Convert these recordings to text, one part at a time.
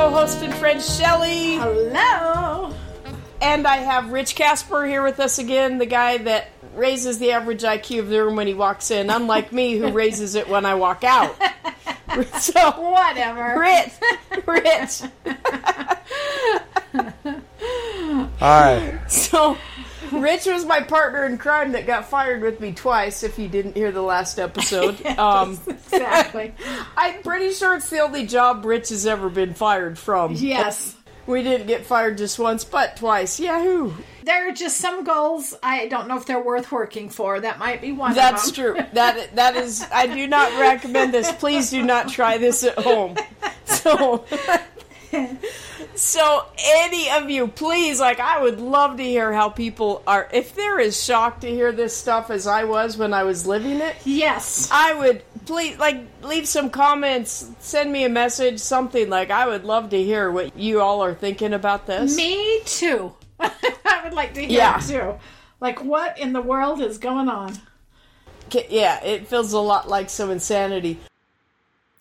co-host and friend Shelly. Hello. And I have Rich Casper here with us again, the guy that raises the average IQ of the room when he walks in, unlike me who raises it when I walk out. So, Whatever. Rich, Rich. Hi. So, Rich was my partner in crime that got fired with me twice. If you didn't hear the last episode, um, exactly. I'm pretty sure it's the only job Rich has ever been fired from. Yes. We didn't get fired just once, but twice. Yahoo! There are just some goals I don't know if they're worth working for. That might be one That's of them. true. That that is. I do not recommend this. Please do not try this at home. So, so any of you, please, like, I would love to hear how people are. If they're as shocked to hear this stuff as I was when I was living it, Yes. I would please like leave some comments, send me a message, something like. I would love to hear what you all are thinking about this. Me too. I would like to hear Yeah. it too. Like, what in the world is going on? Yeah, it feels a lot like some insanity.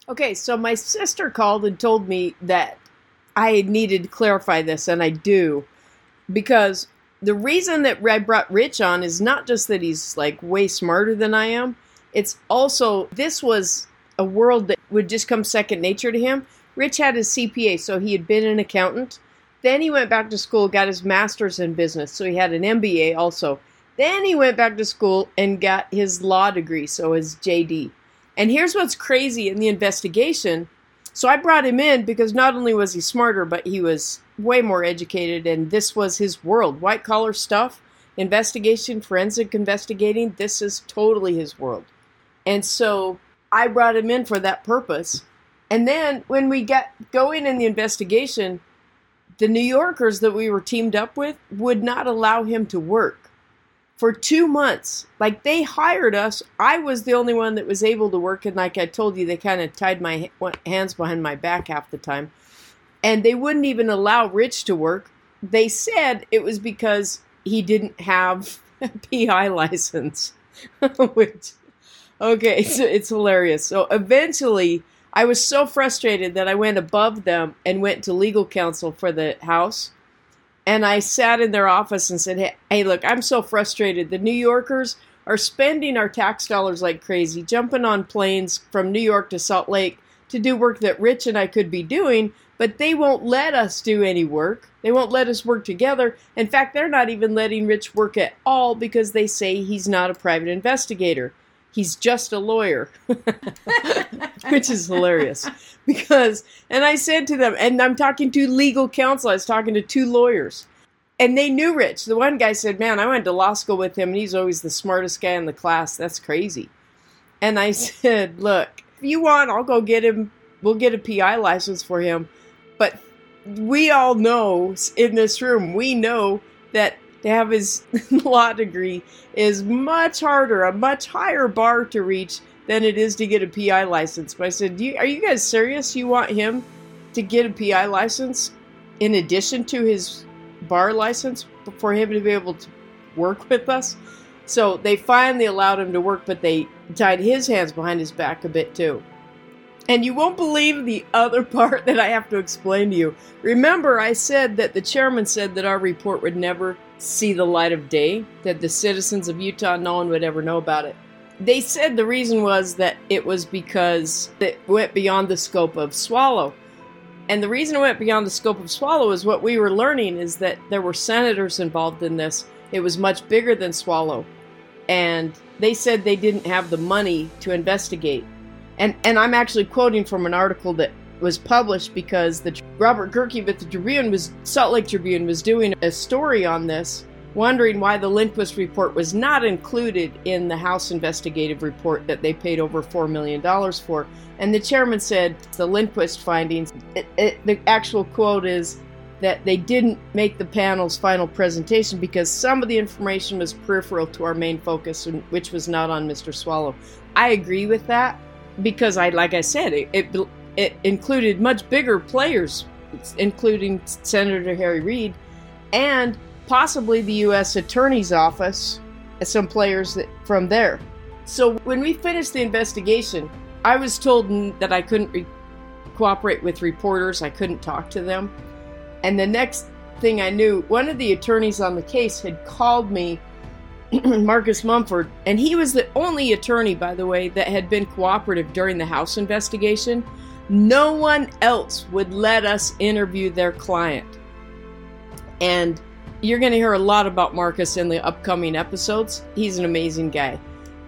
Okay, so my sister called and told me that I needed to clarify this, and I do. Because the reason that I brought Rich on is not just that he's like way smarter than I am, it's also this was a world that would just come second nature to him. Rich had his CPA, so he had been an accountant. Then he went back to school, got his master's in business, so he had an MBA also. Then he went back to school and got his law degree, so his JD. And here's what's crazy in the investigation. So I brought him in because not only was he smarter, but he was way more educated, and this was his world. White collar stuff, investigation, forensic investigating, this is totally his world. And so I brought him in for that purpose. And then when we got going in the investigation, the New Yorkers that we were teamed up with would not allow him to work for two months. Like they hired us. I was the only one that was able to work, and like I told you, they kind of tied my hands behind my back half the time. And they wouldn't even allow Rich to work. They said it was because he didn't have a PI license, which okay, so it's hilarious. So eventually, I was so frustrated that I went above them and went to legal counsel for the house. And I sat in their office and said, hey, look, I'm so frustrated. The New Yorkers are spending our tax dollars like crazy, jumping on planes from New York to Salt Lake to do work that Rich and I could be doing, but they won't let us do any work. They won't let us work together. In fact, they're not even letting Rich work at all because they say he's not a private investigator. He's just a lawyer, which is hilarious. Because, and I said to them, and I'm talking to legal counsel, I was talking to two lawyers, and they knew Rich. The one guy said, Man, I went to law school with him, and he's always the smartest guy in the class. That's crazy. And I said, Look, if you want, I'll go get him, we'll get a PI license for him. But we all know in this room, we know that to have his law degree is much harder, a much higher bar to reach than it is to get a PI license. But I said, you, Are you guys serious? You want him to get a PI license in addition to his bar license for him to be able to work with us? So they finally allowed him to work, but they tied his hands behind his back a bit too. And you won't believe the other part that I have to explain to you. Remember, I said that the chairman said that our report would never see the light of day, that the citizens of Utah, no one would ever know about it. They said the reason was that it was because it went beyond the scope of Swallow. And the reason it went beyond the scope of Swallow is what we were learning is that there were senators involved in this. It was much bigger than Swallow. And they said they didn't have the money to investigate. And and I'm actually quoting from an article that was published because the Robert Gehrke with the Tribune was Salt Lake Tribune was doing a story on this, wondering why the Lindquist report was not included in the House investigative report that they paid over four million dollars for. And the chairman said the Lindquist findings. It, it, the actual quote is that they didn't make the panel's final presentation because some of the information was peripheral to our main focus, which was not on Mr. Swallow. I agree with that because I, like I said, it, it it included much bigger players, including Senator Harry Reid, and possibly the U.S. Attorney's Office, and some players that, from there. So when we finished the investigation, I was told that I couldn't cooperate with reporters. I couldn't talk to them. And the next thing I knew, one of the attorneys on the case had called me, Marcus Mumford, and he was the only attorney, by the way, that had been cooperative during the House investigation. No one else would let us interview their client. And you're going to hear a lot about Marcus in the upcoming episodes. He's an amazing guy.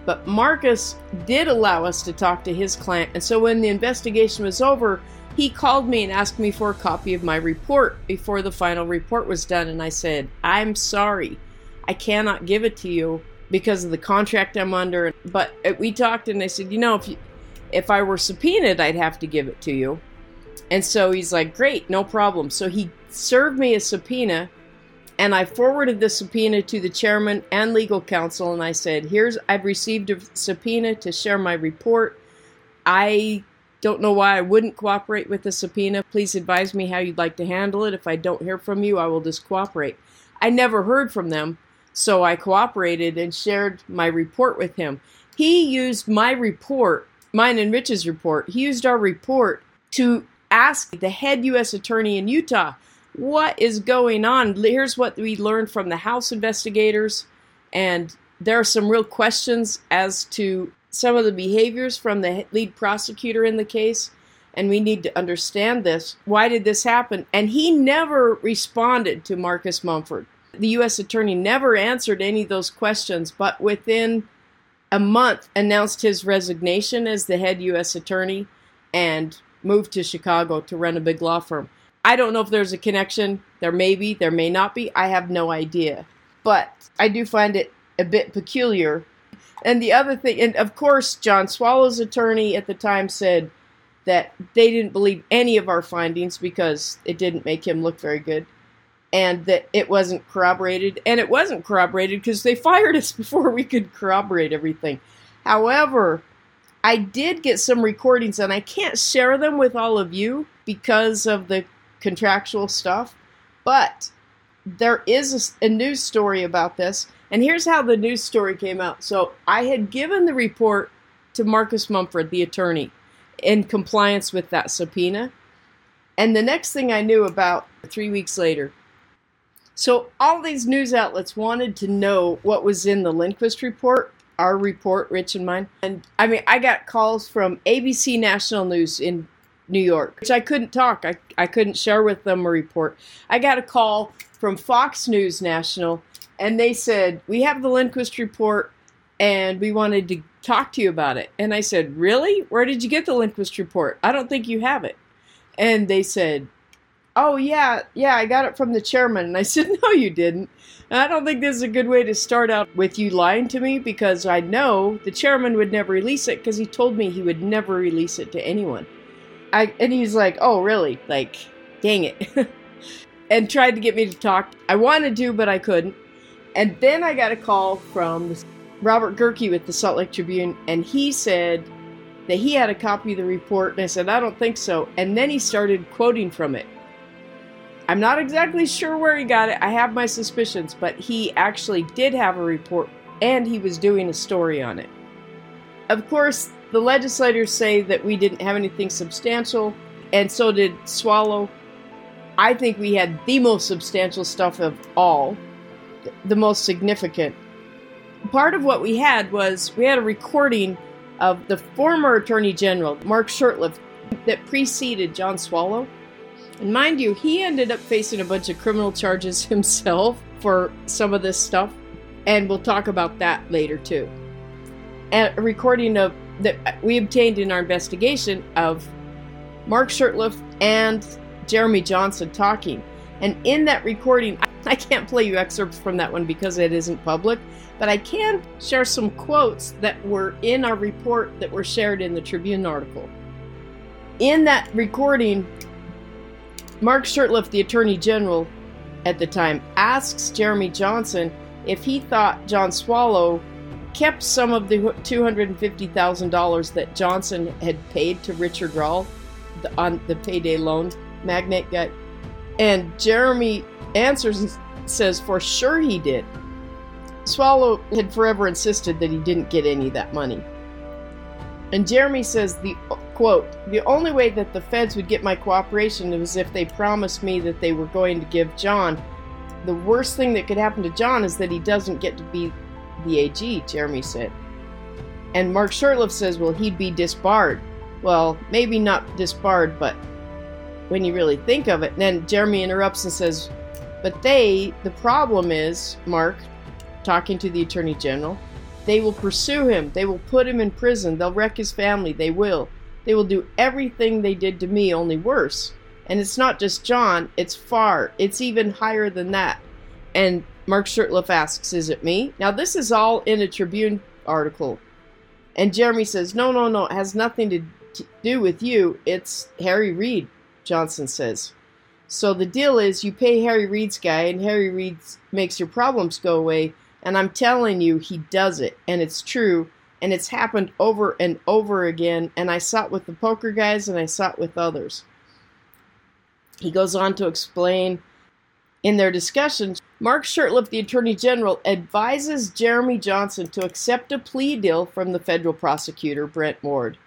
But Marcus did allow us to talk to his client, and so when the investigation was over, he called me and asked me for a copy of my report before the final report was done, and I said, I'm sorry, I cannot give it to you because of the contract I'm under. But uh, we talked, and I said, you know, if you, if I were subpoenaed, I'd have to give it to you. And so he's like, great, no problem. So he served me a subpoena and I forwarded the subpoena to the chairman and legal counsel, and I said, "Here's I've received a subpoena to share my report. I don't know why I wouldn't cooperate with the subpoena. Please advise me how you'd like to handle it. If I don't hear from you, I will just cooperate." I never heard from them, so I cooperated and shared my report with him. He used my report, mine and Rich's report. He used our report to ask the head U.S. attorney in Utah what is going on? Here's what we learned from the House investigators, and there are some real questions as to some of the behaviors from the lead prosecutor in the case, and we need to understand this. Why did this happen? And he never responded to Marcus Mumford. The U.S. Attorney never answered any of those questions, but within a month announced his resignation as the head U.S. Attorney and moved to Chicago to run a big law firm. I don't know if there's a connection. There may be, there may not be. I have no idea. But I do find it a bit peculiar. And the other thing, and of course, John Swallow's attorney at the time said that they didn't believe any of our findings because it didn't make him look very good and that it wasn't corroborated. And it wasn't corroborated because they fired us before we could corroborate everything. However, I did get some recordings and I can't share them with all of you because of the contractual stuff. But there is a, a, news story about this. And here's how the news story came out. So I had given the report to Marcus Mumford, the attorney, in compliance with that subpoena. And the next thing I knew about three weeks later, so all these news outlets wanted to know what was in the Lindquist report, our report, Rich and mine. And I mean, I got calls from ABC National News in New York, which I couldn't talk. I, I couldn't share with them a report. I got a call from Fox News National, and they said, We have the Lindquist report, and we wanted to talk to you about it. And I said, Really? Where did you get the Lindquist report? I don't think you have it. And they said, Oh, yeah, yeah, I got it from the chairman. And I said, No, you didn't. And I don't think this is a good way to start out with you lying to me because I know the chairman would never release it because he told me he would never release it to anyone. I and he's like, "Oh, really? Like, dang it." and tried to get me to talk. I wanted to, but I couldn't. And then I got a call from Robert Gehrke with the Salt Lake Tribune, and he said that he had a copy of the report, and I said, I don't think so. And then he started quoting from it. I'm not exactly sure where he got it. I have my suspicions, but he actually did have a report, and he was doing a story on it. Of course, the legislators say that we didn't have anything substantial, and so did Swallow. I think we had the most substantial stuff of all, the most significant. Part of what we had was we had a recording of the former Attorney General, Mark Shurtleff, that preceded John Swallow. And mind you, he ended up facing a bunch of criminal charges himself for some of this stuff, and we'll talk about that later too. A recording of that we obtained in our investigation of Mark Shurtleff and Jeremy Johnson talking. And in that recording, I can't play you excerpts from that one because it isn't public, but I can share some quotes that were in our report that were shared in the Tribune article. In that recording, Mark Shurtleff, the Attorney General at the time, asks Jeremy Johnson if he thought John Swallow kept some of the $250,000 that Johnson had paid to Richard Rawle the, on the payday loan magnate guy. And Jeremy answers and says, For sure he did. Swallow had forever insisted that he didn't get any of that money. And Jeremy says the Quote, the only way that the feds would get my cooperation was if they promised me that they were going to give John. The worst thing that could happen to John is that he doesn't get to be the AG, Jeremy said. And Mark Shurtleff says, well, he'd be disbarred. Well, maybe not disbarred, but when you really think of it. And then Jeremy interrupts and says, but they, the problem is, Mark, talking to the Attorney General, they will pursue him. They will put him in prison. They'll wreck his family. They will. They will do everything they did to me, only worse. And it's not just John, it's far. It's even higher than that. And Mark Shurtleff asks, Is it me? Now, this is all in a Tribune article. And Jeremy says, No, no, no, it has nothing to do with you. It's Harry Reid, Johnson says. So the deal is you pay Harry Reid's guy, and Harry Reid makes your problems go away. And I'm telling you, he does it. And it's true and it's happened over and over again. And I saw it with the poker guys and I saw it with others. He goes on to explain in their discussions Mark Shurtleff, the Attorney General, advises Jeremy Johnson to accept a plea deal from the federal prosecutor, Brent Ward,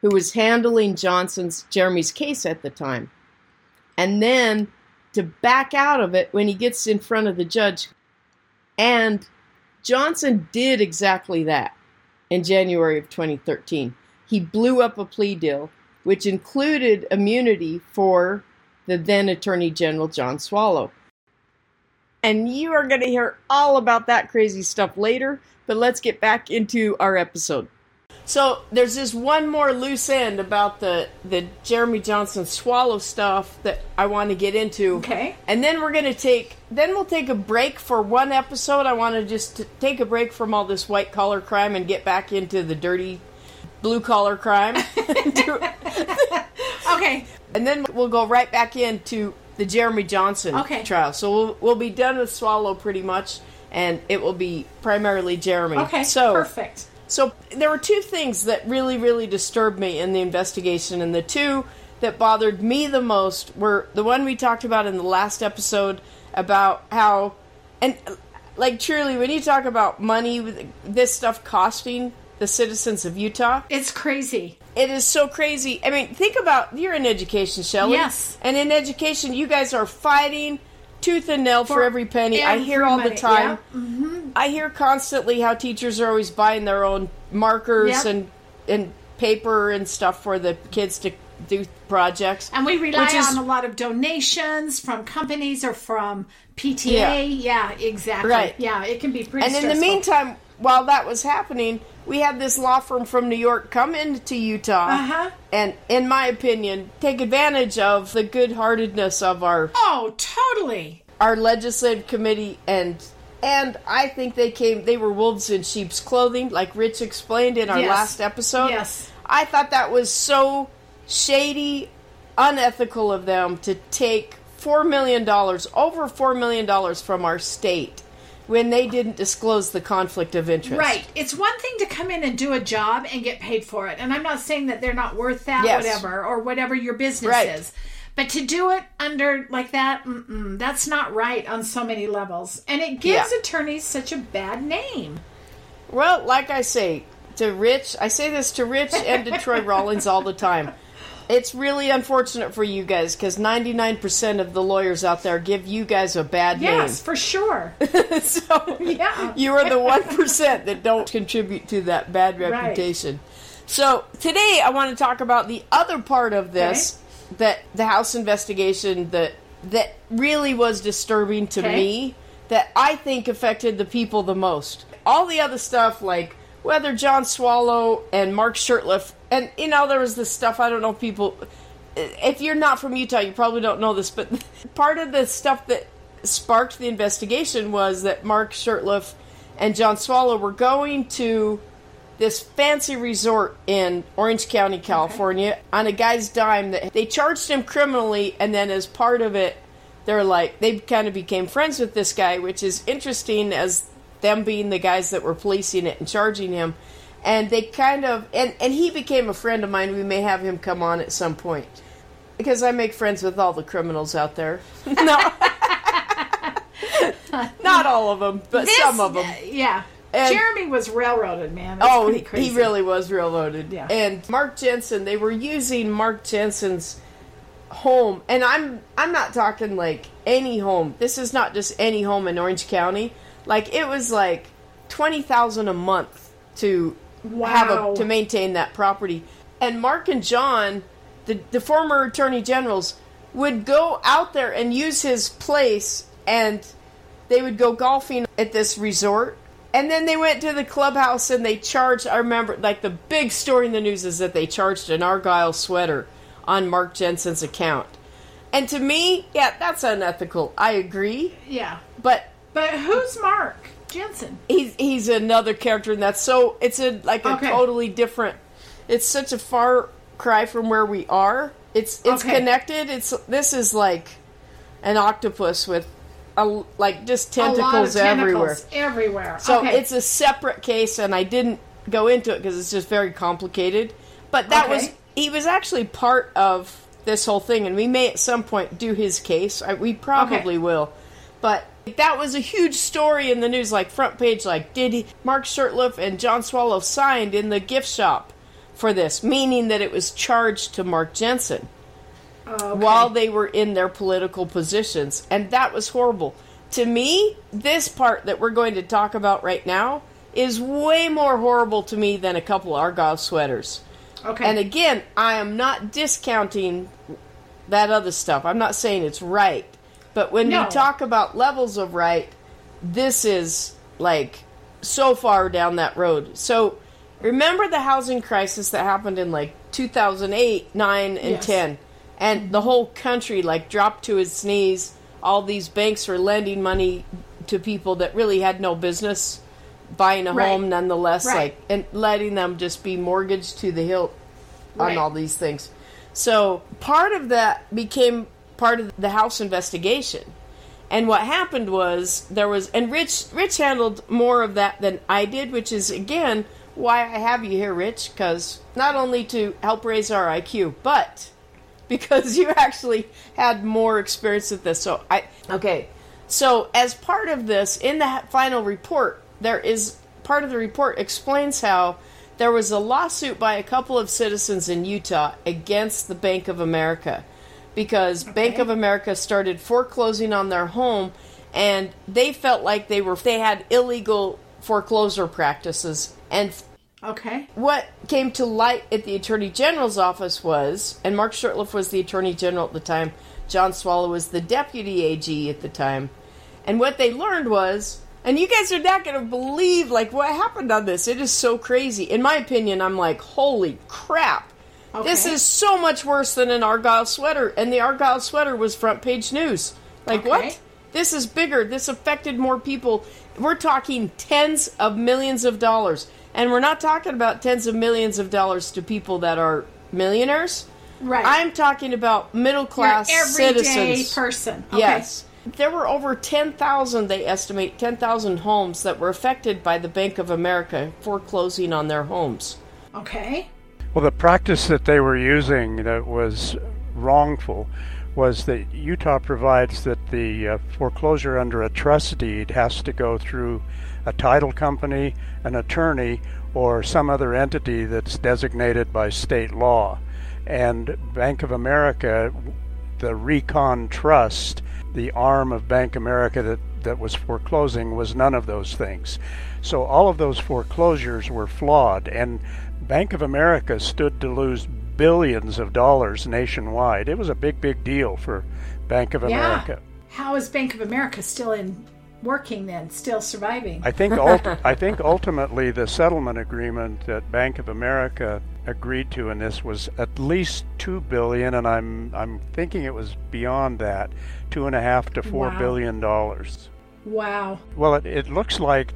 who was handling Johnson's Jeremy's case at the time. And then to back out of it when he gets in front of the judge. And Johnson did exactly that in January of 2013. He blew up a plea deal which included immunity for the then Attorney General John Swallow. And you are going to hear all about that crazy stuff later, but let's get back into our episode. So there's this one more loose end about the the Jeremy Johnson swallow stuff that I want to get into. Okay. And then we're gonna take then we'll take a break for one episode. I want to just take a break from all this white collar crime and get back into the dirty blue collar crime. okay. And then we'll go right back into the Jeremy Johnson okay. trial. So we'll we'll be done with Swallow pretty much, and it will be primarily Jeremy. Okay. So perfect. So there were two things that really, really disturbed me in the investigation, and the two that bothered me the most were the one we talked about in the last episode about how, and like truly, when you talk about money, this stuff costing the citizens of Utah, it's crazy. It is so crazy. I mean, think about you're in education, Shelley. Yes. And in education, you guys are fighting tooth and nail for, for every penny. I hear all money. the time. Yeah. Mm-hmm. I hear constantly how teachers are always buying their own markers yep. and and paper and stuff for the kids to do projects. And we rely is, on a lot of donations from companies or from PTA. Yeah, yeah exactly. Right. Yeah, it can be pretty And stressful. in the meantime, while that was happening, we had this law firm from New York come into Utah uh-huh. and, in my opinion, take advantage of the good heartedness of our Oh, totally. Our legislative committee and and I think they came they were wolves in sheep's clothing, like Rich explained in our yes. last episode. Yes. I thought that was so shady, unethical of them to take four million dollars, over four million dollars from our state when they didn't disclose the conflict of interest. Right. It's one thing to come in and do a job and get paid for it. And I'm not saying that they're not worth that, yes. whatever, or whatever your business right. is. But to do it under like that, that's not right on so many levels. And it gives yeah. attorneys such a bad name. Well, like I say to Rich, I say this to Rich and to Troy Rawlings all the time. It's really unfortunate for you guys because 99% of the lawyers out there give you guys a bad yes, name. Yes, for sure. so yeah. you are the 1% that don't contribute to that bad reputation. Right. So today I want to talk about the other part of this okay. that the House investigation that that really was disturbing to okay. me that I think affected the people the most. All the other stuff like whether John Swallow and Mark Shurtleff and you know there was this stuff I don't know if people if you're not from Utah you probably don't know this but part of the stuff that sparked the investigation was that Mark Shurtleff and John Swallow were going to this fancy resort in Orange County, California okay. on a guy's dime that they charged him criminally and then as part of it they're like they kind of became friends with this guy which is interesting as them being the guys that were policing it and charging him and they kind of and and he became a friend of mine we may have him come on at some point because i make friends with all the criminals out there no not all of them but this, some of them yeah And- Jeremy was railroaded, man. That's oh, pretty he, crazy. he really was railroaded. Yeah. And Mark Jensen, they were using Mark Jensen's home, and I'm I'm not talking like any home. This is not just any home in Orange County. Like it was like twenty thousand a month to have a, to maintain that property. And Mark and John, the the former attorney generals, would go out there and use his place, and they would go golfing at this resort. And then they went to the clubhouse and they charged. I remember, like, the big story in the news is that they charged an Argyle sweater on Mark Jensen's account. And to me, yeah, that's unethical. I agree. Yeah. But But who's Mark Jensen? he's he's another character and that's so it's a like a Okay. totally different it's such a far cry from where we are it's it's Okay. connected it's this is like an octopus with a, like just of tentacles everywhere everywhere. so okay. it's a separate case and i didn't go into it because it's just very complicated but that was he was actually part of this whole thing and we may at some point do his case I, we probably will but that was a huge story in the news like front page like did he, mark shurtleff and john swallow signed in the gift shop for this meaning that it was charged to mark jensen Oh, okay. while they were in their political positions. And that was horrible. To me, this part that we're going to talk about right now is way more horrible to me than a couple Argyle sweaters. okay. And again, I am not discounting that other stuff. I'm not saying it's right. But when No. we talk about levels of right, this is like so far down that road. So remember the housing crisis that happened in like 2008, 9 and Yes. 10 and the whole country like dropped to its knees. All these banks were lending money to people that really had no business buying a Right. home nonetheless Right. like and letting them just be mortgaged to the hilt Right. on all these things. So part of that became part of the House investigation. And what happened was there was and Rich Rich handled more of that than I did, which is again why I have you here, Rich, because not only to help raise our IQ, but because you actually had more experience with this. So I okay. So as part of this, in the final report, there is part of the report explains how there was a lawsuit by a couple of citizens in Utah against the Bank of America because Bank of America started foreclosing on their home and they felt like they were they had illegal foreclosure practices and okay. what came to light at the Attorney General's office was, and Mark Shurtleff was the Attorney General at the time, John Swallow was the Deputy AG at the time, and what they learned was, and you guys are not going to believe like what happened on this. It is so crazy. In my opinion, I'm like, holy crap. This is so much worse than an Argyle sweater, and the Argyle sweater was front page news. Like Okay. what? This is bigger. This affected more people. We're talking tens of millions of dollars. And we're not talking about tens of millions of dollars to people that are millionaires. Right. I'm talking about middle class citizens. person. Okay. Yes. There were over 10,000, they estimate, 10,000 homes that were affected by the Bank of America foreclosing on their homes. Okay. Well, the practice that they were using that was wrongful was that Utah provides that the uh, foreclosure under a trust deed has to go through a title company, an attorney, or some other entity that's designated by state law. And Bank of America, the Recon Trust, the arm of Bank America that, that was foreclosing, was none of those things. So all of those foreclosures were flawed, and Bank of America stood to lose billions of dollars nationwide. It was a big, big deal for Bank of America. How is Bank of America still in working then? Still surviving? I think ult- I think ultimately the settlement agreement that Bank of America agreed to in this was at least two billion, and I'm I'm thinking it was beyond that, two and a half to four Wow. billion dollars. wow. Well, it, it looks like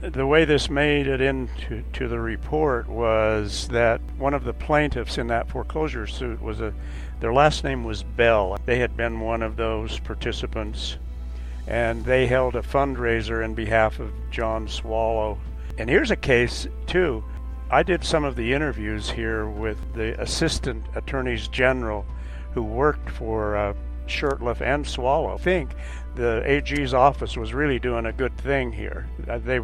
the way this made it into to the report was that one of the plaintiffs in that foreclosure suit was a their last name was Bell. They had been one of those participants and they held a fundraiser in behalf of John Swallow. And here's a case too. I did some of the interviews here with the assistant attorneys general who worked for uh, Shurtleff and Swallow think the AG's office was really doing a good thing here. Uh, they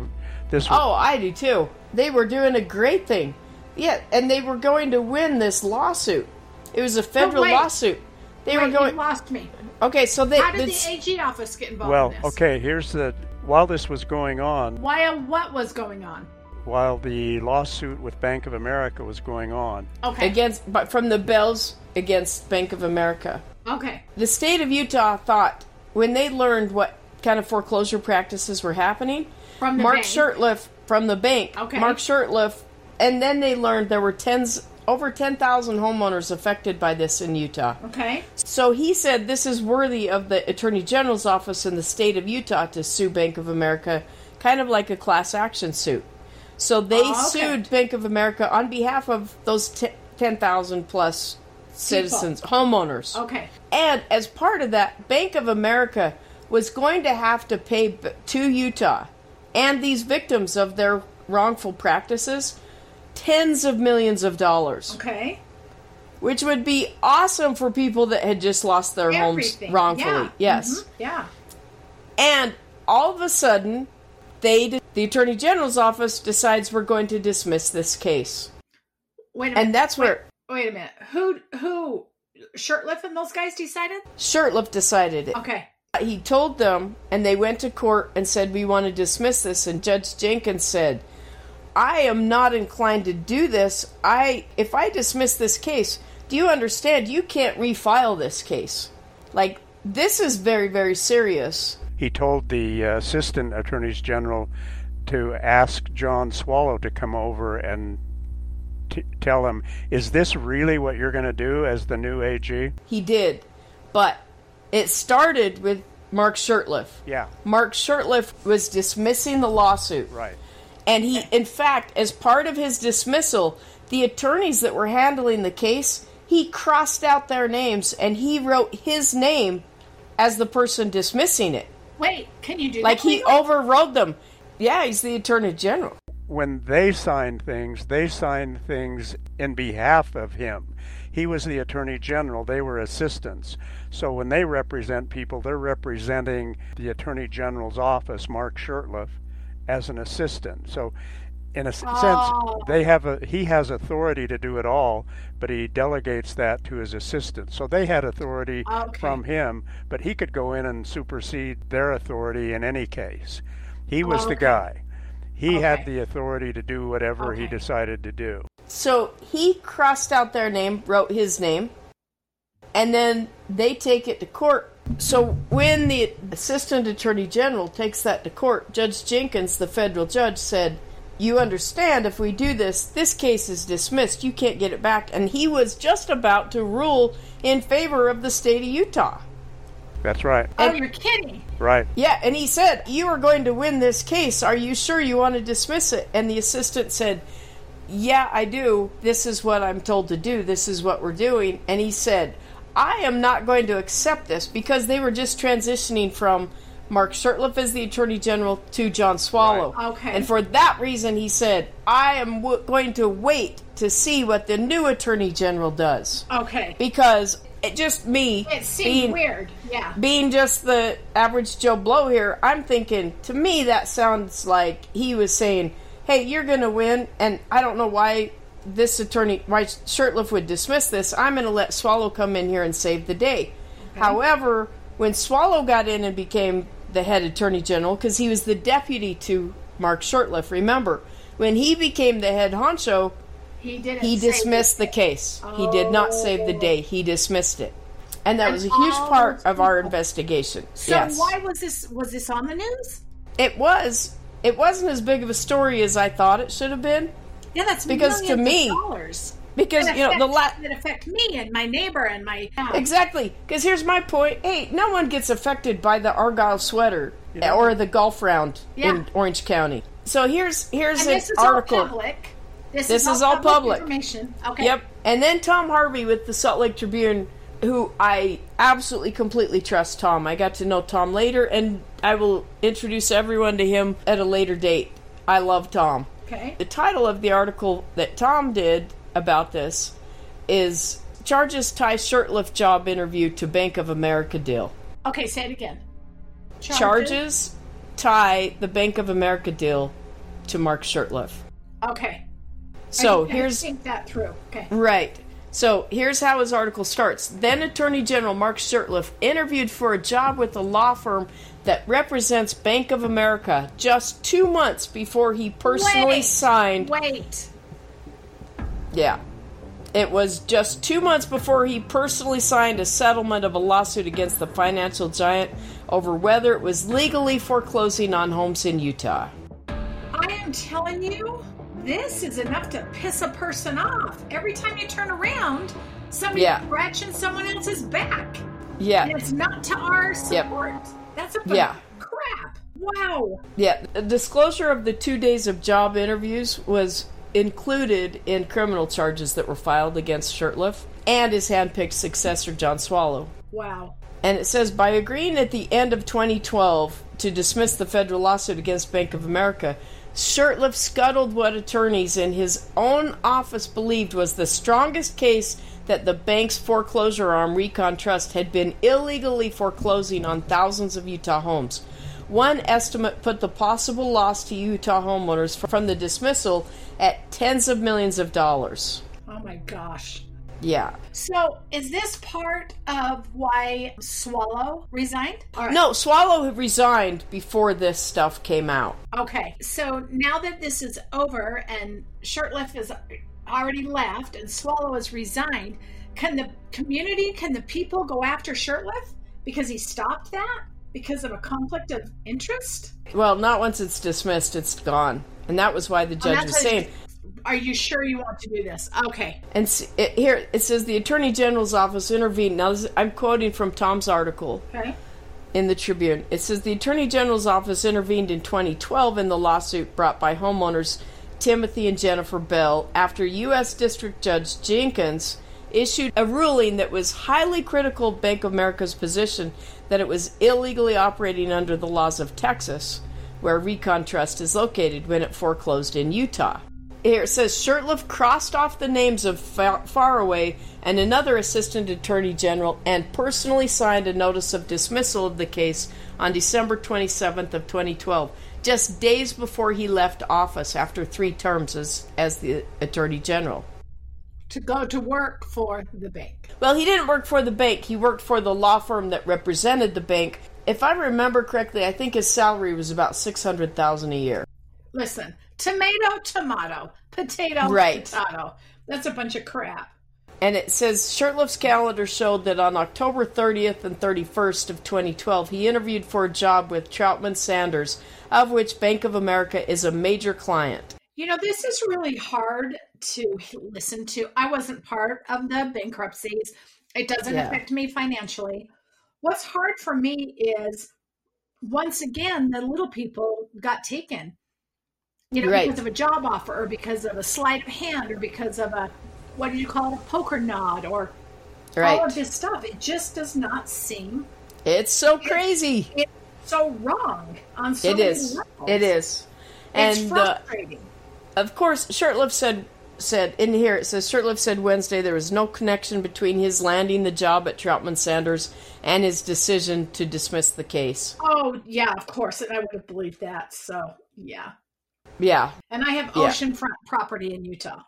this was, Oh, I do too. They were doing a great thing. Yeah, and they were going to win this lawsuit. It was a federal wait. lawsuit. They Wait, were going. you lost me. Okay, so they. How did the AG office get involved well, in this? okay. Here's the while this was going on, While what was going on? while the lawsuit with Bank of America was going on, Okay. against, but from the Bells against Bank of America. Okay. The state of Utah thought when they learned what kind of foreclosure practices were happening, From Mark bank. Shurtleff from the bank, Okay. Mark Shurtleff, and then they learned there were tens over 10,000 homeowners affected by this in Utah. Okay. So he said this is worthy of the Attorney General's office in the state of Utah to sue Bank of America, kind of like a class action suit. So they Oh, okay. sued Bank of America on behalf of those te- 10,000 plus citizens, homeowners. Okay. And as part of that, Bank of America was going to have to pay to Utah and these victims of their wrongful practices tens of millions of dollars, Okay. which would be awesome for people that had just lost their Everything. homes wrongfully. Yeah. Yes. Mhm. Yeah. And all of a sudden, they the Attorney General's office decides we're going to dismiss this case. Wait a minute. And that's where Wait a minute. Who who Shurtleff and those guys decided? Shurtleff decided it. Okay. he told them and they went to court and said we want to dismiss this and judge jenkins said i am not inclined to do this i if i dismiss this case do you understand you can't refile this case like this is very very serious he told the uh, assistant attorneys general to ask John Swallow to come over and t- tell him, "Is this really what you're going to do as the new AG?" he did but it started with mark shurtleff Yeah, mark shurtleff was dismissing the lawsuit right. And he, in fact, as part of his dismissal, the attorneys that were handling the case, he crossed out their names and he wrote his name as the person dismissing it. Wait, can you do that? Like he overrode them. Yeah, he's the attorney general. When they signed things, they signed things in behalf of him. He was the attorney general, they were assistants. So when they represent people, they're representing the attorney general's office, Mark Shurtleff, as an assistant. So in a Oh. sense, they have a he has authority to do it all, but he delegates that to his assistant. So they had authority Okay. from him, but he could go in and supersede their authority in any case. He was the guy. He had the authority to do whatever he decided to do. So he crossed out their name, wrote his name, and then they take it to court. So when the assistant attorney general takes that to court, Judge Jenkins, the federal judge, said, You understand, if we do this, this case is dismissed. You can't get it back. And he was just about to rule in favor of the state of Utah. That's right. Oh, you're kidding. Right. Yeah, and he said, You are going to win this case. Are you sure you want to dismiss it? And the assistant said, Yeah, I do. This is what I'm told to do. This is what we're doing. And he said, I am not going to accept this because they were just transitioning from Mark Shurtleff as the Attorney General to John Swallow. Right. Okay. And for that reason, he said, I am w- going to wait to see what the new Attorney General does. Okay. Because it just me It seemed being weird. Yeah. being just the average Joe Blow here, I'm thinking to me that sounds like he was saying, "Hey, you're going to win," and I don't know why this attorney, why Shurtleff would dismiss this. I'm going to let Swallow come in here and save the day. However, when Swallow got in and became the head attorney general, because he was the deputy to Mark Shurtleff, remember when he became the head honcho, He didn't. he say dismissed the this. case. He did not save the day. He dismissed it. And that And was a huge part of our investigation. So yes. why was this? Was this on the news? It was. It wasn't as big of a story as I thought it should have been. Yeah, that's Because to me- dollars. Because, That you know, the la- that affect me and my neighbor and my Exactly. Because here's my point. Hey, no one gets affected by the Argyle sweater or the golf round Yeah. in Orange County. So here's here's And an this is article. all public. This, This is all public. information. Okay. Yep. And then Tom Harvey with the Salt Lake Tribune, who I absolutely completely trust Tom. I got to know Tom later, and I will introduce everyone to him at a later date. I love Tom. Okay. The title of the article that Tom did about this is charges tie Shurtleff job interview to Bank of America deal. Okay, say it again. Charges, charges tie the Bank of America deal to Mark Shurtleff. Okay. So I here's think that through. Okay. Right. So here's how his article starts. Then Attorney General Mark Shurtleff interviewed for a job with a law firm that represents Bank of America just two months before he personally wait, signed. Wait. Yeah. It was just two months before he personally signed a settlement of a lawsuit against the financial giant over whether it was legally foreclosing on homes in Utah. I am telling you, this is enough to piss a person off. Every time you turn around, somebody's yeah. scratching someone else's back. Yeah. And it's not to our support. Yep. That's a yeah. crap. Wow. Yeah. The disclosure of the two days of job interviews was included in criminal charges that were filed against Shurtleff and his handpicked successor, John Swallow. Wow. And it says by agreeing at the end of 2012 to dismiss the federal lawsuit against Bank of America, Shurtleff scuttled what attorneys in his own office believed was the strongest case that the bank's foreclosure arm, Recon Trust, had been illegally foreclosing on thousands of Utah homes. One estimate put the possible loss to Utah homeowners from the dismissal at tens of millions of dollars. Oh my gosh. Yeah. So, is this part of why Swallow resigned? No, Swallow resigned before this stuff came out. Okay. So, now that this is over and Shurtleff has already left and Swallow has resigned, can the community, can the people go after Shurtleff because he stopped that? Because of a conflict of interest? Well, not once it's dismissed, it's gone. And that was why the oh, judge was saying, are you sure you want to do this? Okay. And it, here it says the Attorney General's office intervened. Now is, I'm quoting from Tom's article. Okay. In the Tribune, it says the Attorney General's office intervened in 2012 in the lawsuit brought by homeowners Timothy and Jennifer Bell after U.S. District Judge Jenkins issued a ruling that was highly critical of Bank of America's position that it was illegally operating under the laws of Texas, where Recon Trust is located, when it foreclosed in Utah. Here it says Shurtleff crossed off the names of Faraway and another assistant attorney general and personally signed a notice of dismissal of the case on December 27th of 2012, just days before he left office after three terms as, as the attorney general. To go to work for the bank. Well, he didn't work for the bank. He worked for the law firm that represented the bank. If I remember correctly, I think his salary was about 600,000 a year. Listen, tomato, tomato, potato, right. potato. That's a bunch of crap. And it says Shurtleff's calendar showed that on October 30th and 31st of 2012, he interviewed for a job with Troutman Sanders, of which Bank of America is a major client. You know, this is really hard to listen to. I wasn't part of the bankruptcies. It doesn't yeah. affect me financially. What's hard for me is once again, the little people got taken you know, right. because of a job offer or because of a sleight of hand or because of a what do you call it, a poker nod or right. all of this stuff. It just does not seem. It's so crazy. It's, so wrong on so it is. Levels. It is. And it's uh, frustrating. Uh, of course, Shurtleff said said in here it says Shurtleff said Wednesday there was no connection between his landing the job at Troutman Sanders and his decision to dismiss the case. Oh yeah, of course, and I would have believed that. So yeah. Yeah. And I have oceanfront yeah. property in Utah.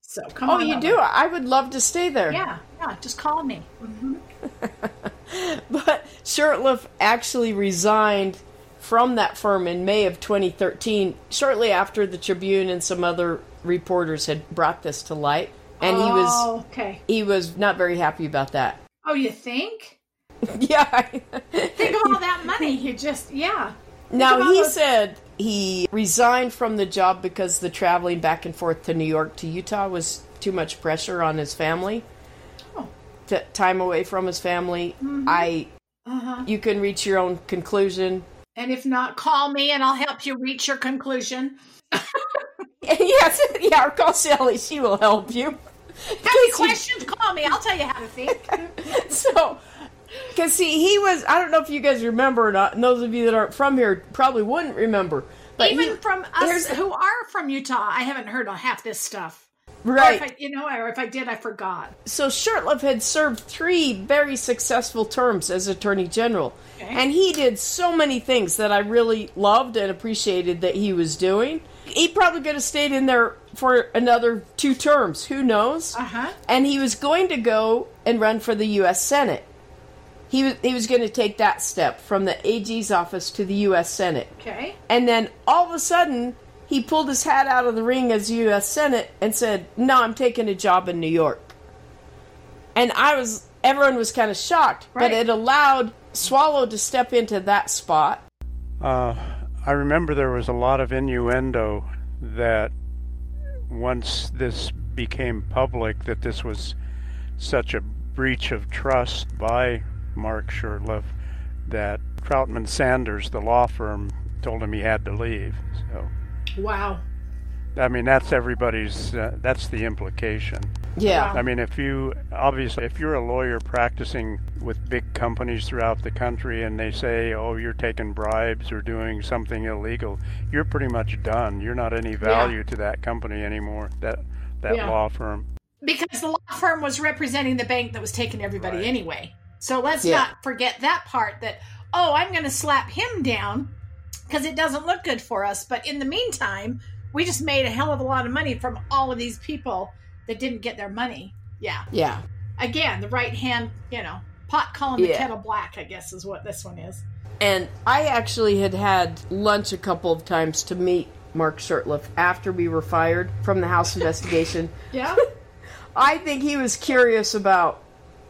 So come oh, on. Oh, you over. do? I would love to stay there. Yeah, yeah. Just call me. Mm-hmm. but Shurtleff actually resigned from that firm in May of 2013, shortly after the Tribune and some other reporters had brought this to light, and oh, he was okay. He was not very happy about that. Oh, you think? yeah. think of all that money. You just yeah. Now he said he resigned from the job because the traveling back and forth to New York to Utah was too much pressure on his family. Oh. To, time away from his family. Mm-hmm. I. Uh-huh. You can reach your own conclusion. And if not, call me and I'll help you reach your conclusion. yes, yeah, or call Sally. She will help you. Have any questions? Call me. I'll tell you how to think. so, because see, he was. I don't know if you guys remember or not. And those of you that aren't from here probably wouldn't remember. But Even he, from us who are from Utah, I haven't heard of half this stuff. Right. I, you know, or if I did, I forgot. So Shurtleff had served three very successful terms as Attorney General. Okay. And he did so many things that I really loved and appreciated that he was doing. He probably could have stayed in there for another two terms. Who knows? Uh-huh. And he was going to go and run for the U.S. Senate. He was, he was going to take that step from the AG's office to the U.S. Senate. Okay. And then all of a sudden, he pulled his hat out of the ring as U.S. Senate and said, "No, I'm taking a job in New York." And I was, everyone was kind of shocked, Right. but it allowed Swallow to step into that spot. Uh, I remember there was a lot of innuendo that once this became public, that this was such a breach of trust by Mark Shurtleff that Troutman Sanders, the law firm, told him he had to leave. So, Wow. I mean, that's everybody's, uh, that's the implication. Yeah, I mean, if you obviously, if you're a lawyer practicing with big companies throughout the country and they say, oh, you're taking bribes or doing something illegal, you're pretty much done. You're not any value to that company anymore, that, that Yeah. law firm. Because the law firm was representing the bank that was taking everybody Right. anyway. So let's Yeah. not forget that part that, oh, I'm going to slap him down because it doesn't look good for us. But in the meantime, we just made a hell of a lot of money from all of these people that didn't get their money. Yeah. yeah. Again, the right hand, you know, pot calling the Yeah. kettle black, I guess is what this one is. And I actually had had lunch a couple of times to meet Mark Shurtleff after we were fired from the House investigation. Yeah. I think he was curious about,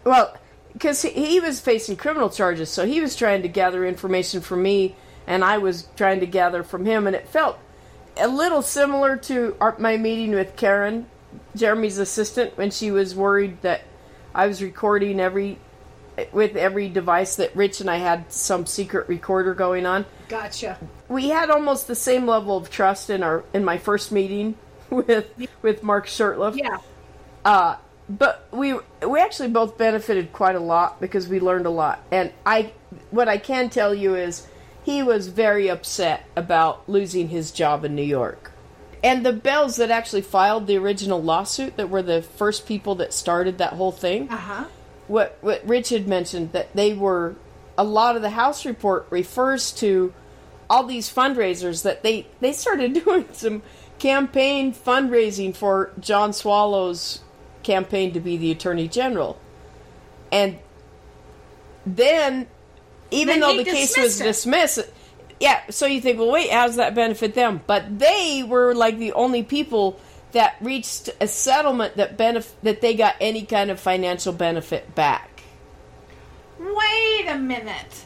well, because he, he was facing criminal charges, so he was trying to gather information from me, and I was trying to gather from him, and it felt a little similar to our, my meeting with Karen, Jeremy's assistant, when she was worried that I was recording every with every device that Rich and I had some secret recorder going on gotcha. we had almost the same level of trust in our in my first meeting with with Mark Shurtleff. Yeah. Uh, but we we actually both benefited quite a lot because we learned a lot. And I what I can tell you is he was very upset about losing his job in New York. And the Bells that actually filed the original lawsuit that were the first people that started that whole thing Uh huh. what what Rich had mentioned that they were a lot of the House report refers to all these fundraisers that they they started doing some campaign fundraising for John Swallow's campaign to be the Attorney General, and then even Then though the case was dismissed dismissed. Yeah, so you think, well, wait, how does that benefit them? But they were like the only people that reached a settlement that benef- that they got any kind of financial benefit back. Wait a minute.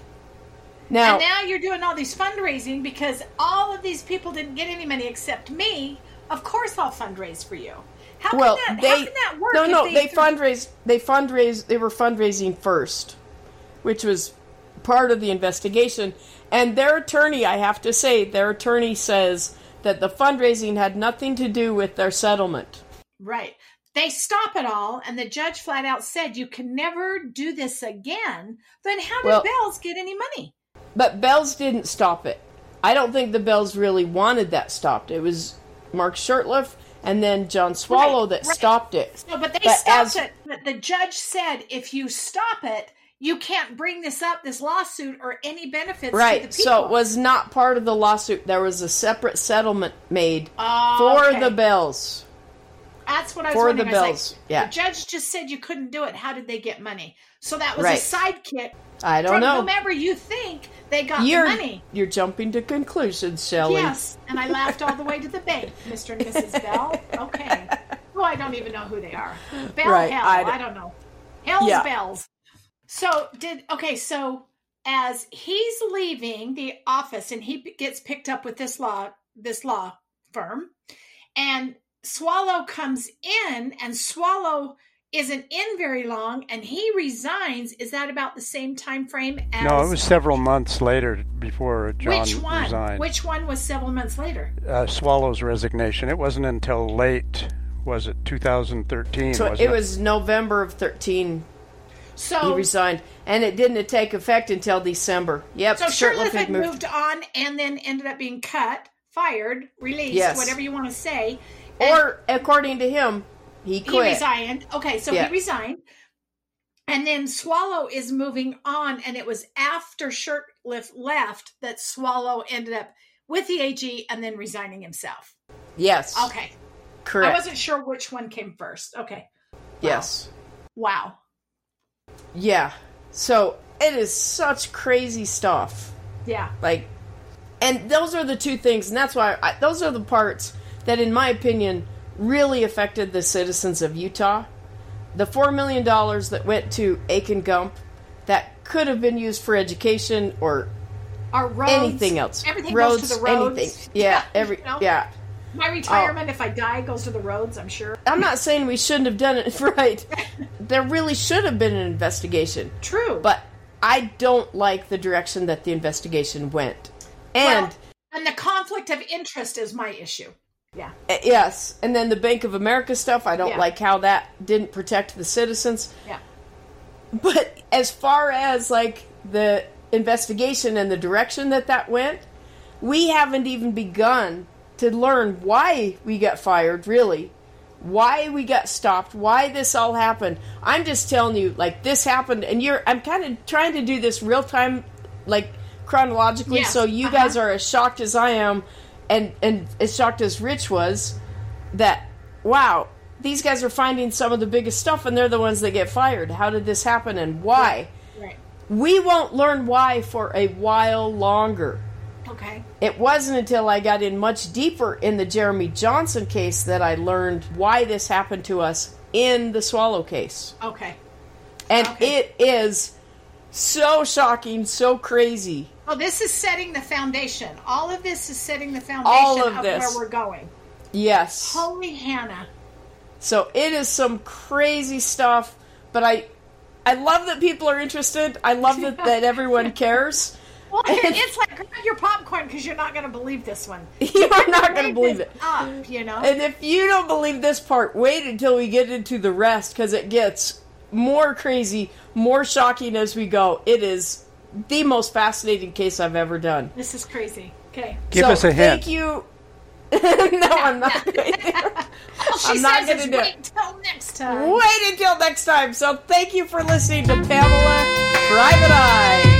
Now, and now you're doing all these fundraising because all of these people didn't get any money except me. Of course, I'll fundraise for you. How well, can that, they how can that work? no, no, they, threw- fundraised. They fundraised. They were fundraising first, which was part of the investigation. And their attorney, I have to say, their attorney says that the fundraising had nothing to do with their settlement. Right. They stop it all, and the judge flat out said, "You can never do this again." Then how did Well- Bells get any money? But Bells didn't stop it. I don't think the Bells really wanted that stopped. It was Mark Shurtleff and then John Swallow Right, that right. stopped it. No, but they But stopped as- it. But the judge said, if you stop it, you can't bring this up, this lawsuit, or any benefits to the Right. So it was not part of the lawsuit. There was a separate settlement made Oh, for okay. the Bells. That's what I was For wondering. the I Bells, like, yeah. The judge just said you couldn't do it. How did they get money? So that was Right. a sidekick I don't from know. whomever you think they got You're the money. you're jumping to conclusions, Shelley. Yes, and I laughed all the way to the bank, Mr. and Mrs. Bell. Okay. Oh, I don't even know who they are. Bell Right, Hell, I I don't- don't, know. Hell's Yeah. Bells. So did okay, so as he's leaving the office and he gets picked up with this law this law firm and Swallow comes in and Swallow isn't in very long and he resigns is that about the same time frame as No, it was several months later before John which one resigned. which one was several months later uh, Swallow's resignation. It wasn't until late, was it 2013? So wasn't it was November of 13 so he resigned and it didn't take effect until December. Yep. So Shurtleff Shurtleff had moved. on and then ended up being cut, fired, released, Yes. whatever you want to say. And- Or according to him, He quit. He resigned. Okay, so yeah. he resigned. And then Swallow is moving on, and it was after Shurtleff left that Swallow ended up with the AG and then resigning himself. Yes. Okay. Correct. I wasn't sure which one came first. Okay. Wow. Yes. Wow. Yeah. So it is such crazy stuff. Yeah. Like, and those are the two things, and that's why I, those are the parts that, in my opinion, really affected the citizens of Utah. The $4 million that went to Akin Gump that could have been used for education or Our roads, anything else. Everything roads, goes to the roads. anything. Yeah, yeah every you know? yeah. My oh. retirement, oh. if I die, goes to the roads. I'm sure. I'm not saying we shouldn't have done it right. there really should have been an investigation. True, but I don't like the direction that the investigation went, and well, and the conflict of interest is my issue. Yeah. Uh, yes, and then the Bank of America stuff. I don't yeah. like how that didn't protect the citizens. Yeah. But as far as like the investigation and the direction that that went, we haven't even begun to learn why we got fired. Really, why we got stopped, why this all happened. I'm just telling you, like this happened, and you're. I'm kind of trying to do this real time, like chronologically, yes. so you uh-huh. guys are as shocked as I am and and as shocked as Rich was that wow these guys are finding some of the biggest stuff and they're the ones that get fired. How did this happen and why? Right. right. We won't learn why for a while longer. Okay. It wasn't until I got in much deeper in the Jeremy Johnson case that I learned why this happened to us in the Swallow case. Okay. And okay. it is so shocking, so crazy. Oh, this is setting the foundation. All of this is setting the foundation of, of where we're going. Yes. Holy Hannah. So it is some crazy stuff, but I I love that people are interested. I love that, that everyone cares. Well, it's like grab your popcorn because you're not going to believe this one. You are not going to believe it. Up, you know. And if you don't believe this part, wait until we get into the rest because it gets more crazy, more shocking as we go. It is the most fascinating case I've ever done. This is crazy. Okay. Give so, us a hint. Thank you. no, I'm not going to. I'm not going to do wait until next time. Wait until next time. So thank you for listening to Pamela Private Eye.